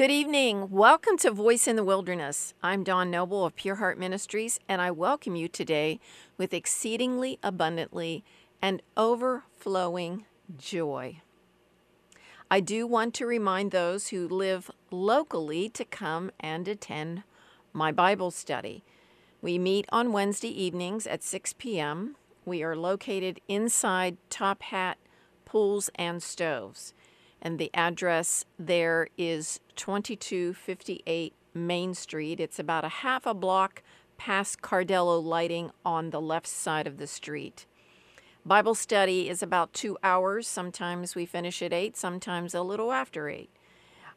Good evening. Welcome to Voice in the Wilderness. I'm Dawn Noble of Pure Heart Ministries, and I welcome you today with exceedingly abundantly and overflowing joy. I do want to remind those who live locally to come and attend my Bible study. We meet on Wednesday evenings at 6 p.m. We are located inside Top Hat Pools and Stoves and the address there is 2258 Main Street. It's about a half a block past Cardello Lighting on the left side of the street. Bible study is about two hours. Sometimes we finish at eight, sometimes a little after eight.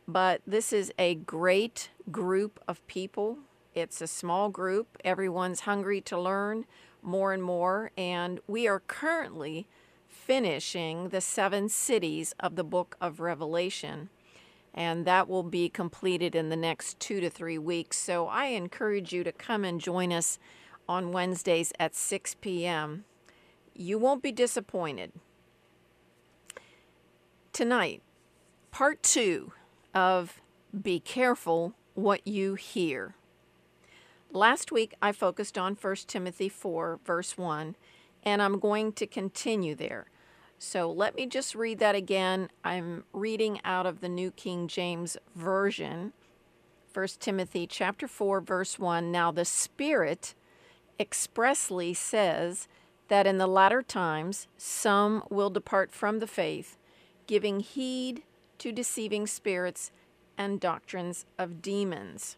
But this is a great group of people. It's a small group. Everyone's hungry to learn more and more. And we are currently finishing the seven cities of the book of Revelation. And that will be completed in the next two to three weeks. So I encourage you to come and join us on Wednesdays at 6 p.m. You won't be disappointed. Tonight, part two of Be Careful What You Hear. Last week I focused on 1 Timothy 4, verse 1, and I'm going to continue there. So let me just read that again. I'm reading out of the New King James Version. 1 Timothy chapter 4 verse 1. Now the Spirit expressly says that in the latter times some will depart from the faith, giving heed to deceiving spirits and doctrines of demons.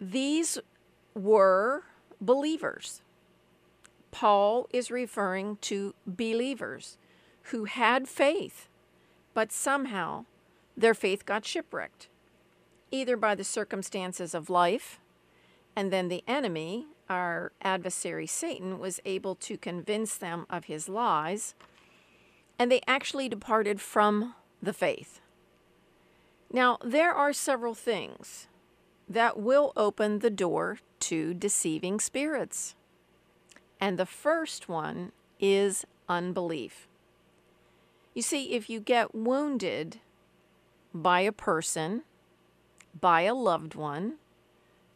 These were believers. Paul is referring to believers who had faith, but somehow their faith got shipwrecked, either by the circumstances of life, and then the enemy, our adversary Satan, was able to convince them of his lies, and they actually departed from the faith. Now, there are several things that will open the door to deceiving spirits. And the first one is unbelief. You see, if you get wounded by a person, by a loved one,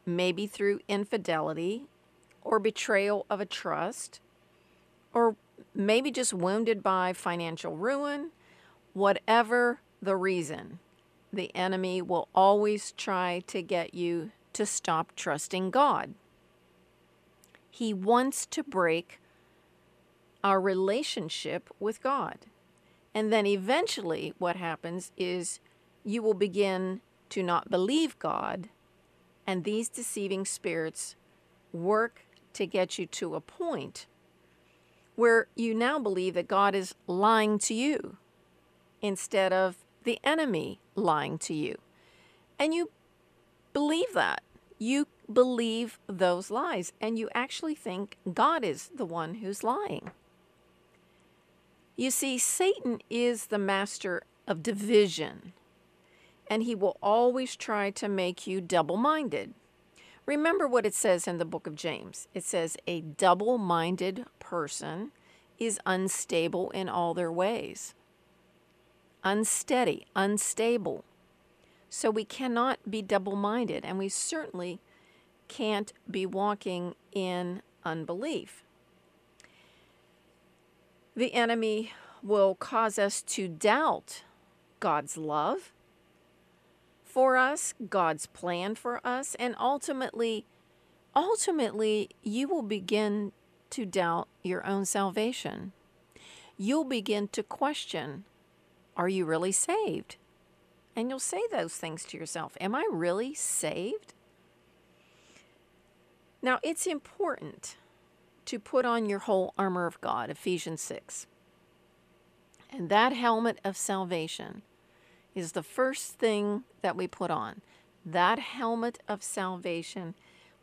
maybe through infidelity or betrayal of a trust, or maybe just wounded by financial ruin, whatever the reason, the enemy will always try to get you to stop trusting God. He wants to break our relationship with God. And then eventually, what happens is you will begin to not believe God, and these deceiving spirits work to get you to a point where you now believe that God is lying to you instead of the enemy lying to you. And you believe that. You believe those lies and you actually think God is the one who's lying. You see, Satan is the master of division, and he will always try to make you double minded. Remember what it says in the book of James it says, A double minded person is unstable in all their ways. Unsteady, unstable. So we cannot be double minded, and we certainly can't be walking in unbelief. The enemy will cause us to doubt God's love for us, God's plan for us, and ultimately, ultimately, you will begin to doubt your own salvation. You'll begin to question, are you really saved? And you'll say those things to yourself. Am I really saved? Now, it's important to put on your whole armor of God, Ephesians 6. And that helmet of salvation is the first thing that we put on. That helmet of salvation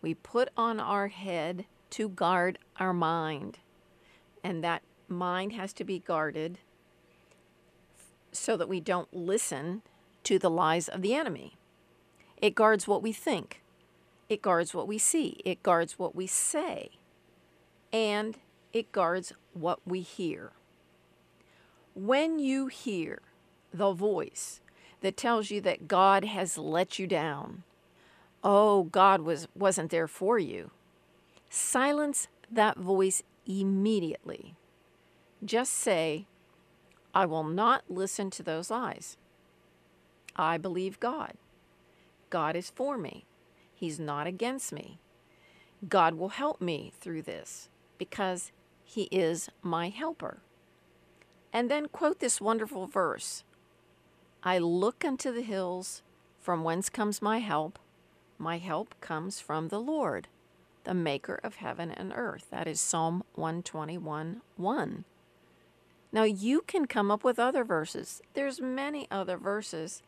we put on our head to guard our mind. And that mind has to be guarded so that we don't listen to the lies of the enemy. It guards what we think. It guards what we see, it guards what we say, and it guards what we hear. When you hear the voice that tells you that God has let you down. Oh, God was, wasn't there for you. Silence that voice immediately. Just say, I will not listen to those lies. I believe God. God is for me. He's not against me. God will help me through this because He is my helper. And then quote this wonderful verse I look unto the hills, from whence comes my help. My help comes from the Lord, the maker of heaven and earth. That is Psalm 121 1. Now you can come up with other verses. There's many other verses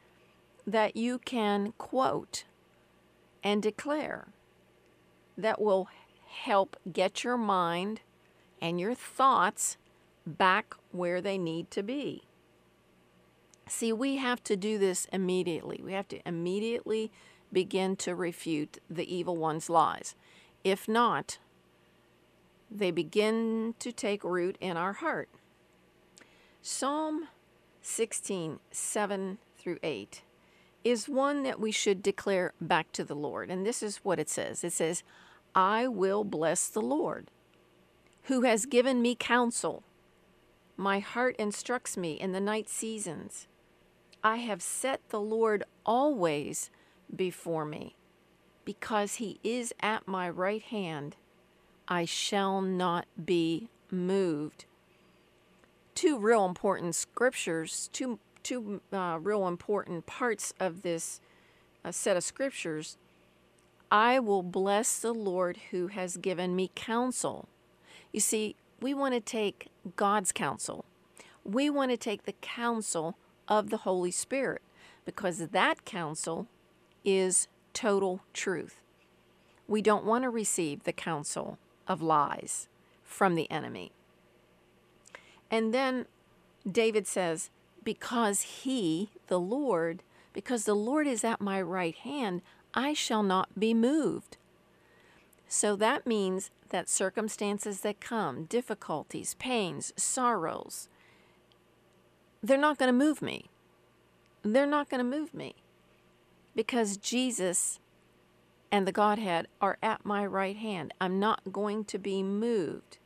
that you can quote and declare that will help get your mind and your thoughts back where they need to be. See, we have to do this immediately. We have to immediately begin to refute the evil one's lies. If not, they begin to take root in our heart. Psalm 16, 7 through 8 is one that we should declare back to the Lord. And this is what it says it says, I will bless the Lord, who has given me counsel. My heart instructs me in the night seasons. I have set the Lord always before me. Because he is at my right hand, I shall not be moved two real important scriptures, two two uh, real important parts of this uh, set of scriptures. I will bless the Lord who has given me counsel. You see, we want to take God's counsel. We want to take the counsel of the Holy Spirit because that counsel is total truth. We don't want to receive the counsel of lies from the enemy. And then David says, Because he, the Lord, because the Lord is at my right hand, I shall not be moved. So that means that circumstances that come, difficulties, pains, sorrows, they're not going to move me. They're not going to move me because Jesus and the Godhead are at my right hand. I'm not going to be moved.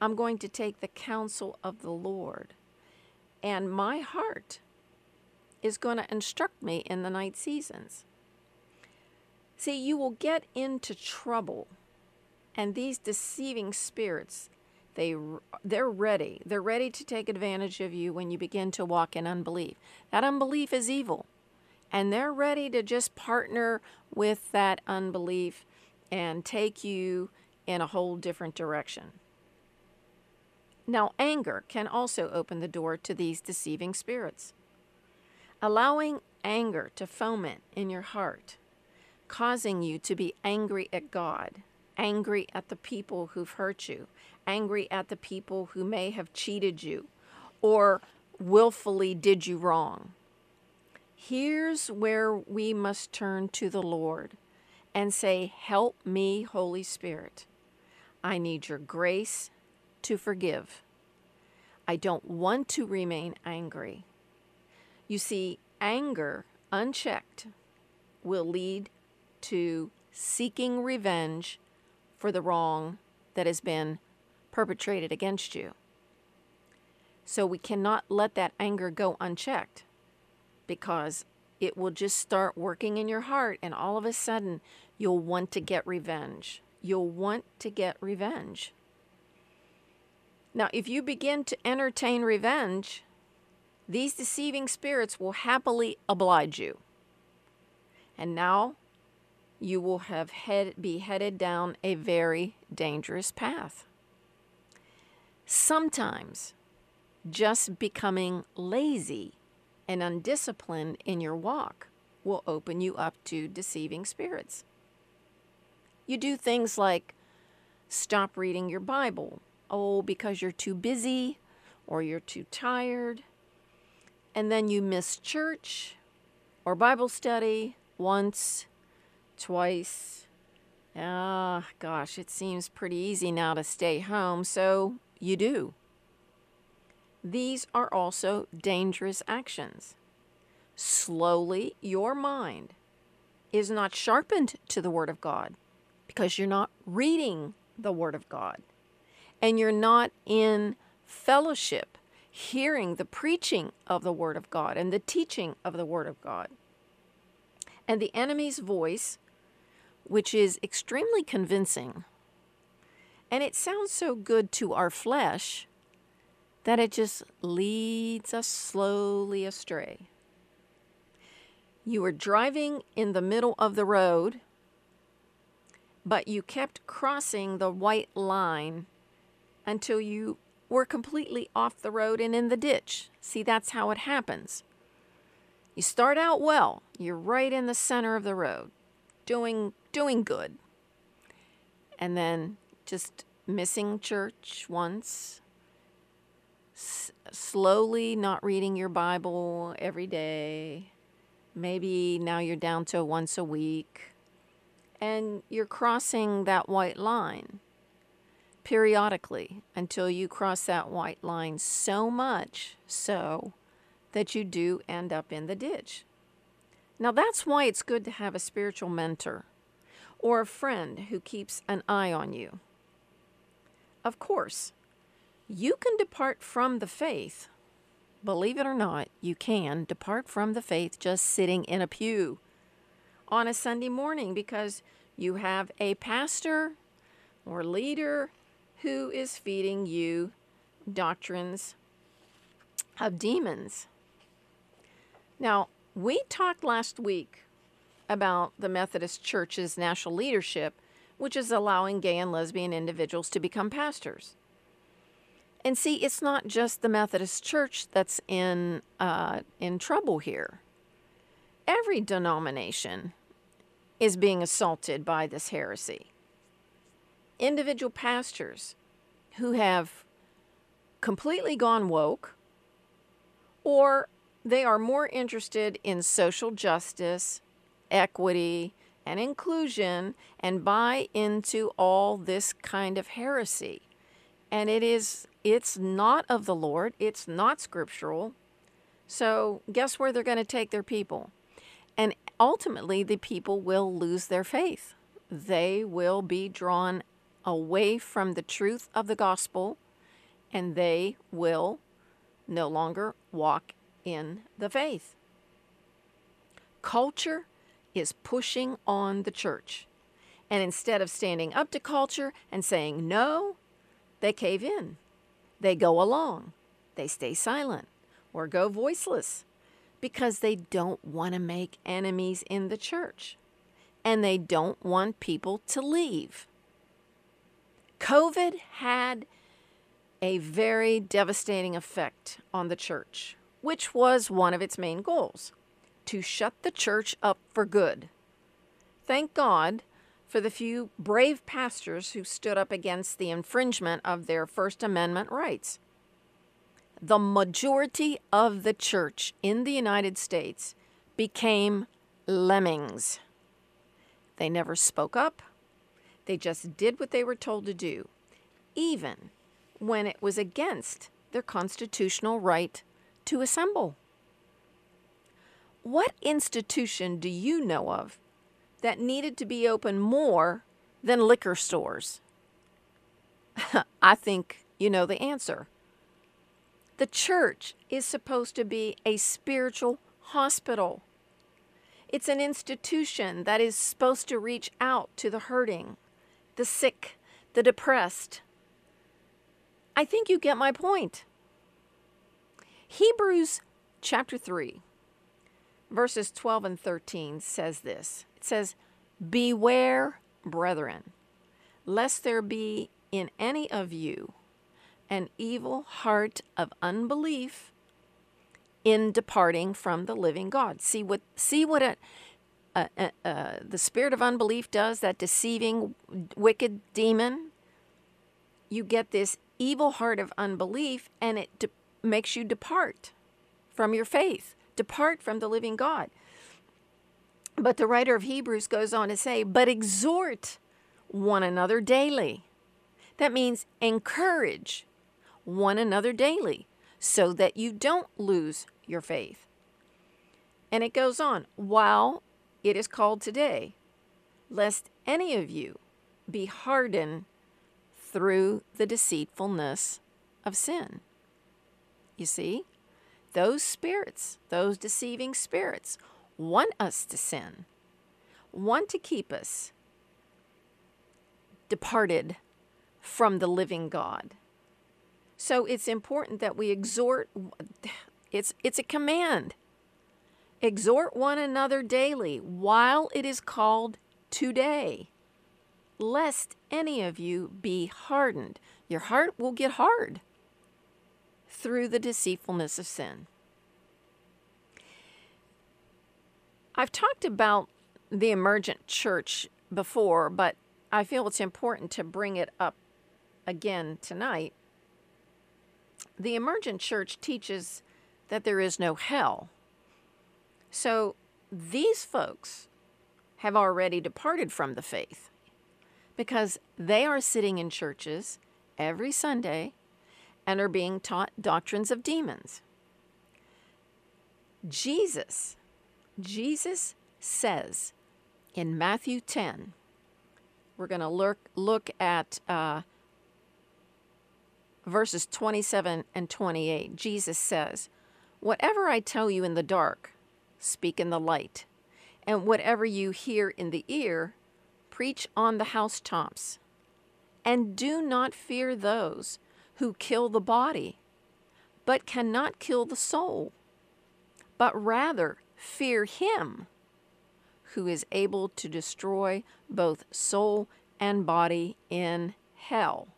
I'm going to take the counsel of the Lord. And my heart is going to instruct me in the night seasons. See, you will get into trouble. And these deceiving spirits, they they're ready. They're ready to take advantage of you when you begin to walk in unbelief. That unbelief is evil. And they're ready to just partner with that unbelief and take you in a whole different direction. Now, anger can also open the door to these deceiving spirits. Allowing anger to foment in your heart, causing you to be angry at God, angry at the people who've hurt you, angry at the people who may have cheated you or willfully did you wrong. Here's where we must turn to the Lord and say, Help me, Holy Spirit. I need your grace to forgive. I don't want to remain angry. You see, anger unchecked will lead to seeking revenge for the wrong that has been perpetrated against you. So we cannot let that anger go unchecked because it will just start working in your heart, and all of a sudden, you'll want to get revenge. You'll want to get revenge. Now, if you begin to entertain revenge, these deceiving spirits will happily oblige you. And now you will have head, be headed down a very dangerous path. Sometimes just becoming lazy and undisciplined in your walk will open you up to deceiving spirits. You do things like stop reading your Bible oh, because you're too busy or you're too tired. And then you miss church or Bible study once, twice. Ah, gosh, it seems pretty easy now to stay home, so you do. These are also dangerous actions. slowly your mind is not sharpened to the Word of God because you're not reading the Word of God and you're not in fellowship, hearing the preaching of the Word of God and the teaching of the Word of God. And the enemy's voice, which is extremely convincing, and it sounds so good to our flesh that it just leads us slowly astray. You were driving in the middle of the road, but you kept crossing the white line until you were completely off the road and in the ditch. See, that's how it happens. You start out well, you're right in the center of the road, doing doing good. And then just missing church once, s- slowly not reading your Bible every day, Maybe now you're down to once a week and you're crossing that white line periodically until you cross that white line so much so that you do end up in the ditch. Now, that's why it's good to have a spiritual mentor or a friend who keeps an eye on you. Of course, you can depart from the faith Believe it or not, you can depart from the faith just sitting in a pew on a Sunday morning because you have a pastor or leader who is feeding you doctrines of demons. Now, we talked last week about the Methodist Church's national leadership, which is allowing gay and lesbian individuals to become pastors. And see, it's not just the Methodist Church that's in uh, in trouble here. Every denomination is being assaulted by this heresy. Individual pastors who have completely gone woke, or they are more interested in social justice, equity, and inclusion, and buy into all this kind of heresy. And it is it's not of the Lord, it's not scriptural. So, guess where they're going to take their people? And ultimately, the people will lose their faith. They will be drawn away from the truth of the gospel and they will no longer walk in the faith. Culture is pushing on the church. And instead of standing up to culture and saying no, they cave in. They go along, they stay silent, or go voiceless because they don't want to make enemies in the church and they don't want people to leave. COVID had a very devastating effect on the church, which was one of its main goals to shut the church up for good. Thank God for the few brave pastors who stood up against the infringement of their First Amendment rights. The majority of the church in the United States became lemmings. They never spoke up, they just did what they were told to do, even when it was against their constitutional right to assemble. What institution do you know of that needed to be open more than liquor stores? I think you know the answer. The church is supposed to be a spiritual hospital. It's an institution that is supposed to reach out to the hurting, the sick, the depressed. I think you get my point. Hebrews chapter 3, verses 12 and 13 says this it says, Beware, brethren, lest there be in any of you an evil heart of unbelief in departing from the living God. See what see what a, a, a, a, the spirit of unbelief does, that deceiving, wicked demon. You get this evil heart of unbelief, and it de- makes you depart from your faith, depart from the living God. But the writer of Hebrews goes on to say, but exhort one another daily. That means encourage one another daily so that you don't lose your faith. And it goes on, while it is called today, lest any of you be hardened through the deceitfulness of sin. You see, those spirits, those deceiving spirits, want us to sin, want to keep us departed from the living God. So it's important that we exhort it's it's a command. Exhort one another daily while it is called today, lest any of you be hardened. Your heart will get hard through the deceitfulness of sin. I've talked about the emergent church before, but I feel it's important to bring it up again tonight. The emergent church teaches that there is no hell. So these folks have already departed from the faith because they are sitting in churches every Sunday and are being taught doctrines of demons. Jesus, Jesus says in Matthew 10, we're going to look, look at uh, verses 27 and 28. Jesus says, Whatever I tell you in the dark, speak in the light, and whatever you hear in the ear, preach on the housetops. And do not fear those who kill the body, but cannot kill the soul, but rather fear him who is able to destroy both soul and body in hell.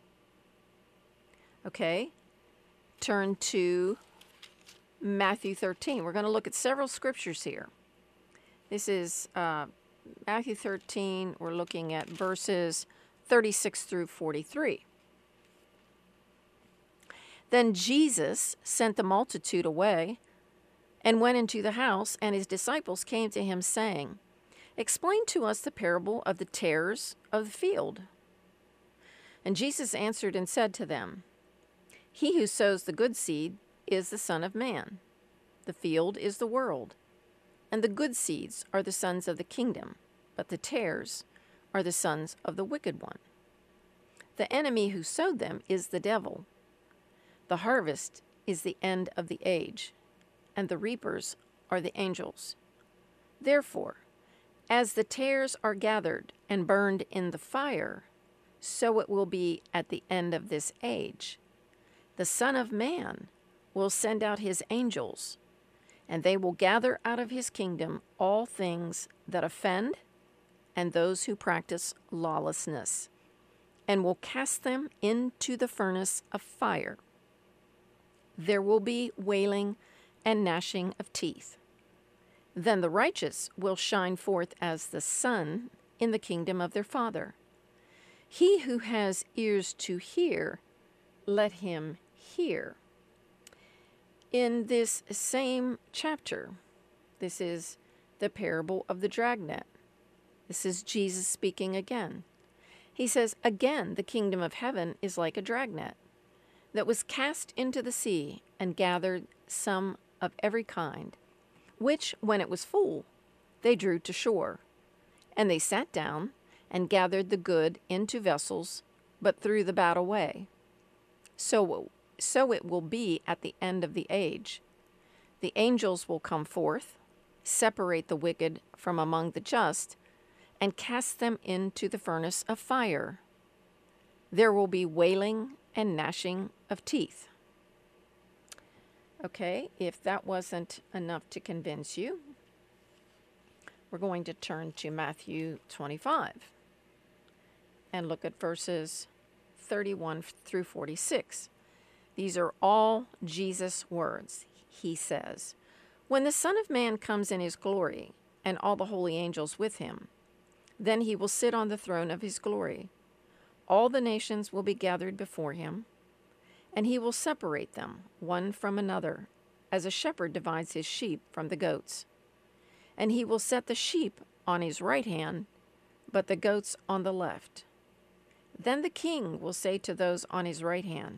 Okay, turn to Matthew 13. We're going to look at several scriptures here. This is uh, Matthew 13. We're looking at verses 36 through 43. Then Jesus sent the multitude away and went into the house, and his disciples came to him, saying, Explain to us the parable of the tares of the field. And Jesus answered and said to them, He who sows the good seed is the Son of Man. The field is the world. And the good seeds are the sons of the kingdom, but the tares are the sons of the wicked one. The enemy who sowed them is the devil. The harvest is the end of the age, and the reapers are the angels. Therefore, as the tares are gathered and burned in the fire, so it will be at the end of this age. The Son of Man will send out his angels, and they will gather out of his kingdom all things that offend and those who practice lawlessness, and will cast them into the furnace of fire. There will be wailing and gnashing of teeth. Then the righteous will shine forth as the sun in the kingdom of their Father. He who has ears to hear, let him hear. In this same chapter, this is the parable of the dragnet. This is Jesus speaking again. He says, Again, the kingdom of heaven is like a dragnet that was cast into the sea and gathered some of every kind, which, when it was full, they drew to shore. And they sat down and gathered the good into vessels, but threw the bad away. So so it will be at the end of the age. The angels will come forth, separate the wicked from among the just, and cast them into the furnace of fire. There will be wailing and gnashing of teeth. Okay, if that wasn't enough to convince you, we're going to turn to Matthew 25 and look at verses 31 through 46. These are all Jesus' words. He says, When the Son of Man comes in his glory, and all the holy angels with him, then he will sit on the throne of his glory. All the nations will be gathered before him, and he will separate them one from another, as a shepherd divides his sheep from the goats. And he will set the sheep on his right hand, but the goats on the left. Then the king will say to those on his right hand,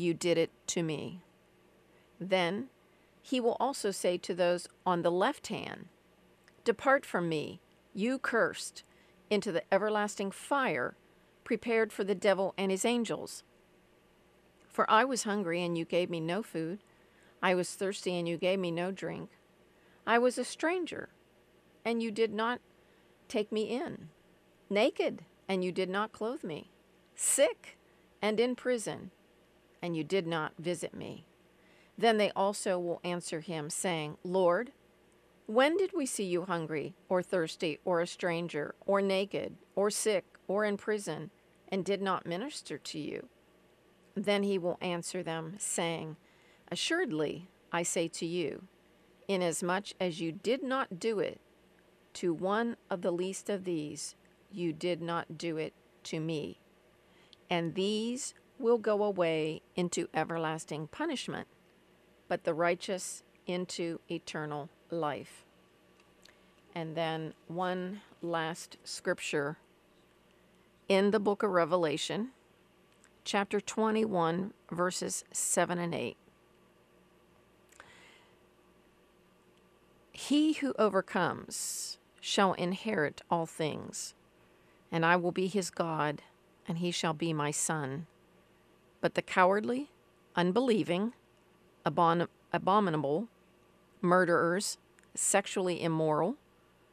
you did it to me. Then he will also say to those on the left hand, Depart from me, you cursed, into the everlasting fire prepared for the devil and his angels. For I was hungry, and you gave me no food. I was thirsty, and you gave me no drink. I was a stranger, and you did not take me in. Naked, and you did not clothe me. Sick, and in prison, and you did not visit me. Then they also will answer him, saying, Lord, when did we see you hungry, or thirsty, or a stranger, or naked, or sick, or in prison, and did not minister to you? Then he will answer them, saying, Assuredly, I say to you, inasmuch as you did not do it to one of the least of these, you did not do it to me. And these will go away into everlasting punishment, but the righteous into eternal life. And then one last scripture in the book of Revelation, chapter 21, verses 7 and 8. He who overcomes shall inherit all things, and I will be his God, and he shall be my son. But the cowardly, unbelieving, abon- abominable, murderers, sexually immoral,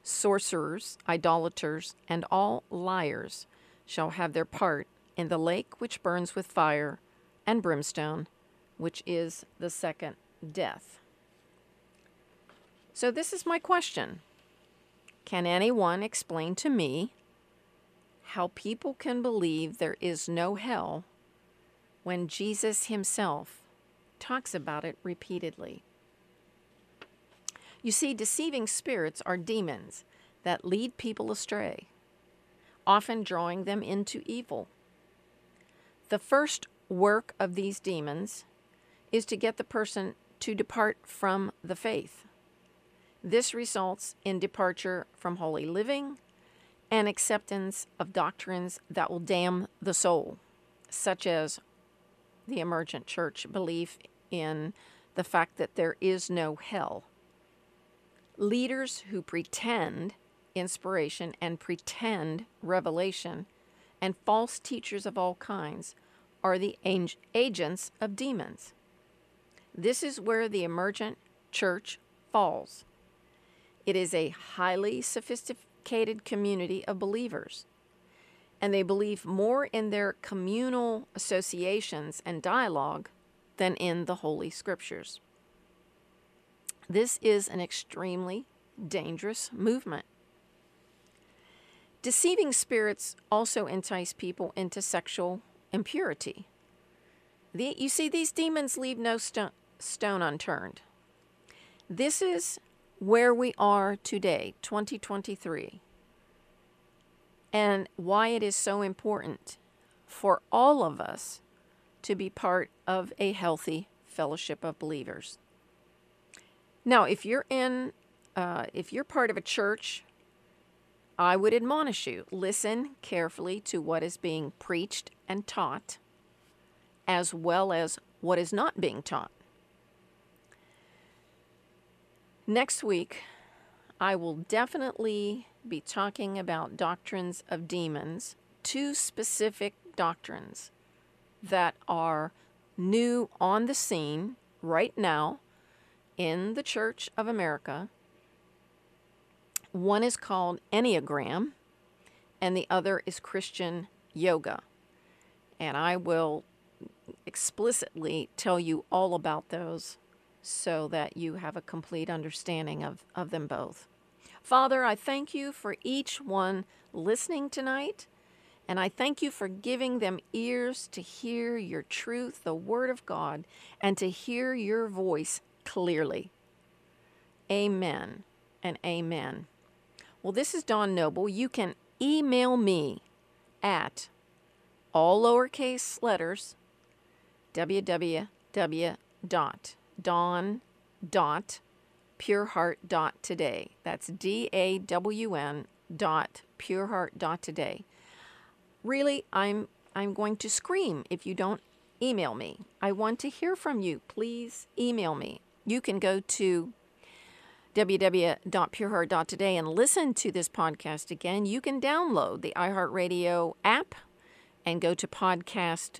sorcerers, idolaters, and all liars shall have their part in the lake which burns with fire and brimstone, which is the second death. So, this is my question Can anyone explain to me how people can believe there is no hell when Jesus himself talks about it repeatedly? You see, deceiving spirits are demons that lead people astray often drawing them into evil. The first work of these demons is to get the person to depart from the faith. This results in departure from holy living and acceptance of doctrines that will damn the soul, such as the emergent church belief in the fact that there is no hell. Leaders who pretend inspiration and pretend revelation, and false teachers of all kinds are the agents of demons. This is where the emergent church falls. It is a highly sophisticated community of believers, and they believe more in their communal associations and dialogue than in the Holy Scriptures. This is an extremely dangerous movement. Deceiving spirits also entice people into sexual impurity. The, you see, these demons leave no sto- stone unturned. This is where we are today, 2023, and why it is so important for all of us to be part of a healthy fellowship of believers. Now, if you're in, uh, if you're part of a church I would admonish you listen carefully to what is being preached and taught, as well as what is not being taught. Next week, I will definitely be talking about doctrines of demons, two specific doctrines that are new on the scene right now in the Church of America. One is called Enneagram, and the other is Christian Yoga. And I will explicitly tell you all about those so that you have a complete understanding of, of them both. Father, I thank you for each one listening tonight, and I thank you for giving them ears to hear your truth, the Word of God, and to hear your voice clearly. Amen and amen. Well, this is Dawn Noble. You can email me at all lowercase letters www.dawn.pureheart.today. That's D A W N dot pureheart.today. Really, I'm I'm going to scream if you don't email me. I want to hear from you. Please email me. You can go to www.pureheart.today and listen to this podcast again. You can download the iHeartRadio app and go to podcast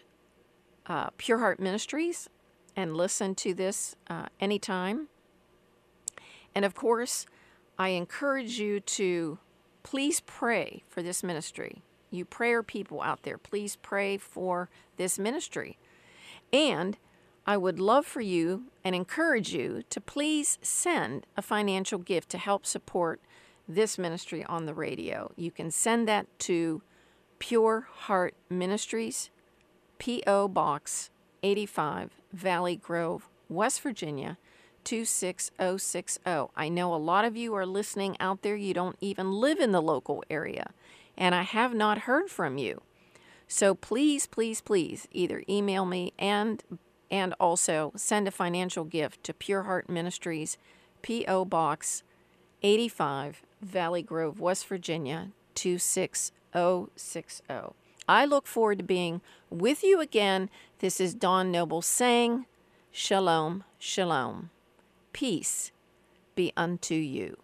uh, Pure Heart Ministries and listen to this uh, anytime. And of course, I encourage you to please pray for this ministry. You prayer people out there, please pray for this ministry. And I would love for you and encourage you to please send a financial gift to help support this ministry on the radio. You can send that to Pure Heart Ministries, P.O. Box 85, Valley Grove, West Virginia 26060. I know a lot of you are listening out there, you don't even live in the local area, and I have not heard from you. So please, please, please either email me and and also send a financial gift to Pure Heart Ministries, P.O. Box 85, Valley Grove, West Virginia 26060. I look forward to being with you again. This is Dawn Noble saying, Shalom, Shalom. Peace be unto you.